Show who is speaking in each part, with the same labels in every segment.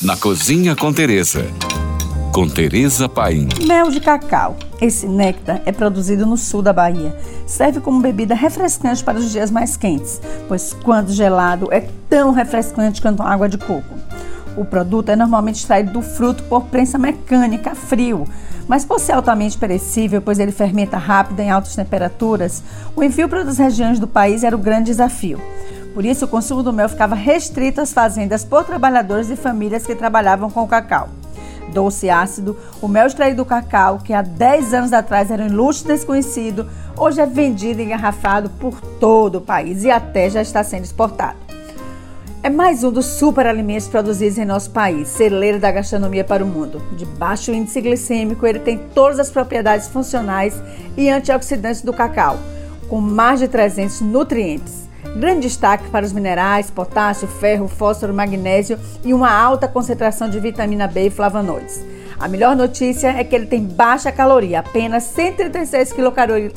Speaker 1: na Cozinha com Teresa. Com Teresa Paim.
Speaker 2: Mel de cacau. Esse néctar é produzido no sul da Bahia. Serve como bebida refrescante para os dias mais quentes, pois quando gelado é tão refrescante quanto água de coco. O produto é normalmente extraído do fruto por prensa mecânica frio, mas por ser altamente perecível, pois ele fermenta rápido em altas temperaturas, o envio para outras regiões do país era o grande desafio. Por isso, o consumo do mel ficava restrito às fazendas por trabalhadores e famílias que trabalhavam com cacau. Doce ácido, o mel extraído do cacau, que há 10 anos atrás era um luxo desconhecido, hoje é vendido e engarrafado por todo o país e até já está sendo exportado. É mais um dos superalimentos produzidos em nosso país, celeiro da gastronomia para o mundo. De baixo índice glicêmico, ele tem todas as propriedades funcionais e antioxidantes do cacau, com mais de 300 nutrientes. Grande destaque para os minerais, potássio, ferro, fósforo, magnésio e uma alta concentração de vitamina B e flavonoides. A melhor notícia é que ele tem baixa caloria, apenas 136 quilocalorias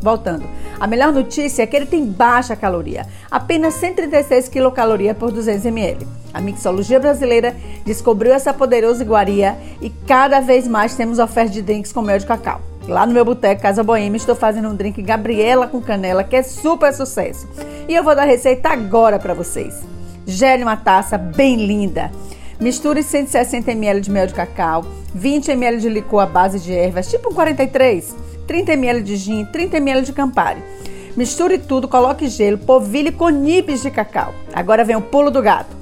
Speaker 2: Voltando, a melhor notícia é que ele tem baixa caloria, apenas 136 quilocalorias por 200 ml. A mixologia brasileira descobriu essa poderosa iguaria e cada vez mais temos ofertas de drinks com mel de cacau. Lá no meu boteco Casa Boêmia estou fazendo um drink Gabriela com canela que é super sucesso. E eu vou dar a receita agora para vocês. Gele uma taça bem linda. Misture 160 ml de mel de cacau, 20 ml de licor à base de ervas, tipo um 43 30 ml de gin, 30 ml de Campari. Misture tudo, coloque gelo, polvilhe com nibs de cacau. Agora vem o pulo do gato.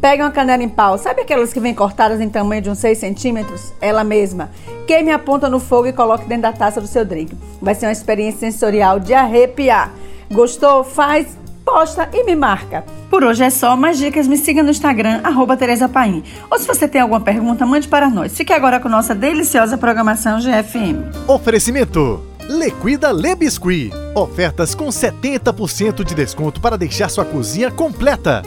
Speaker 2: Pegue uma canela em pau, sabe aquelas que vêm cortadas em tamanho de uns 6 centímetros? Ela mesma. Queime a ponta no fogo e coloque dentro da taça do seu drink. Vai ser uma experiência sensorial de arrepiar. Gostou? Faz, posta e me marca. Por hoje é só, mais dicas me siga no Instagram, arroba Tereza Paim. Ou se você tem alguma pergunta, mande para nós. Fique agora com nossa deliciosa programação GFM.
Speaker 3: Oferecimento Liquida Le Biscuit. Ofertas com 70% de desconto para deixar sua cozinha completa.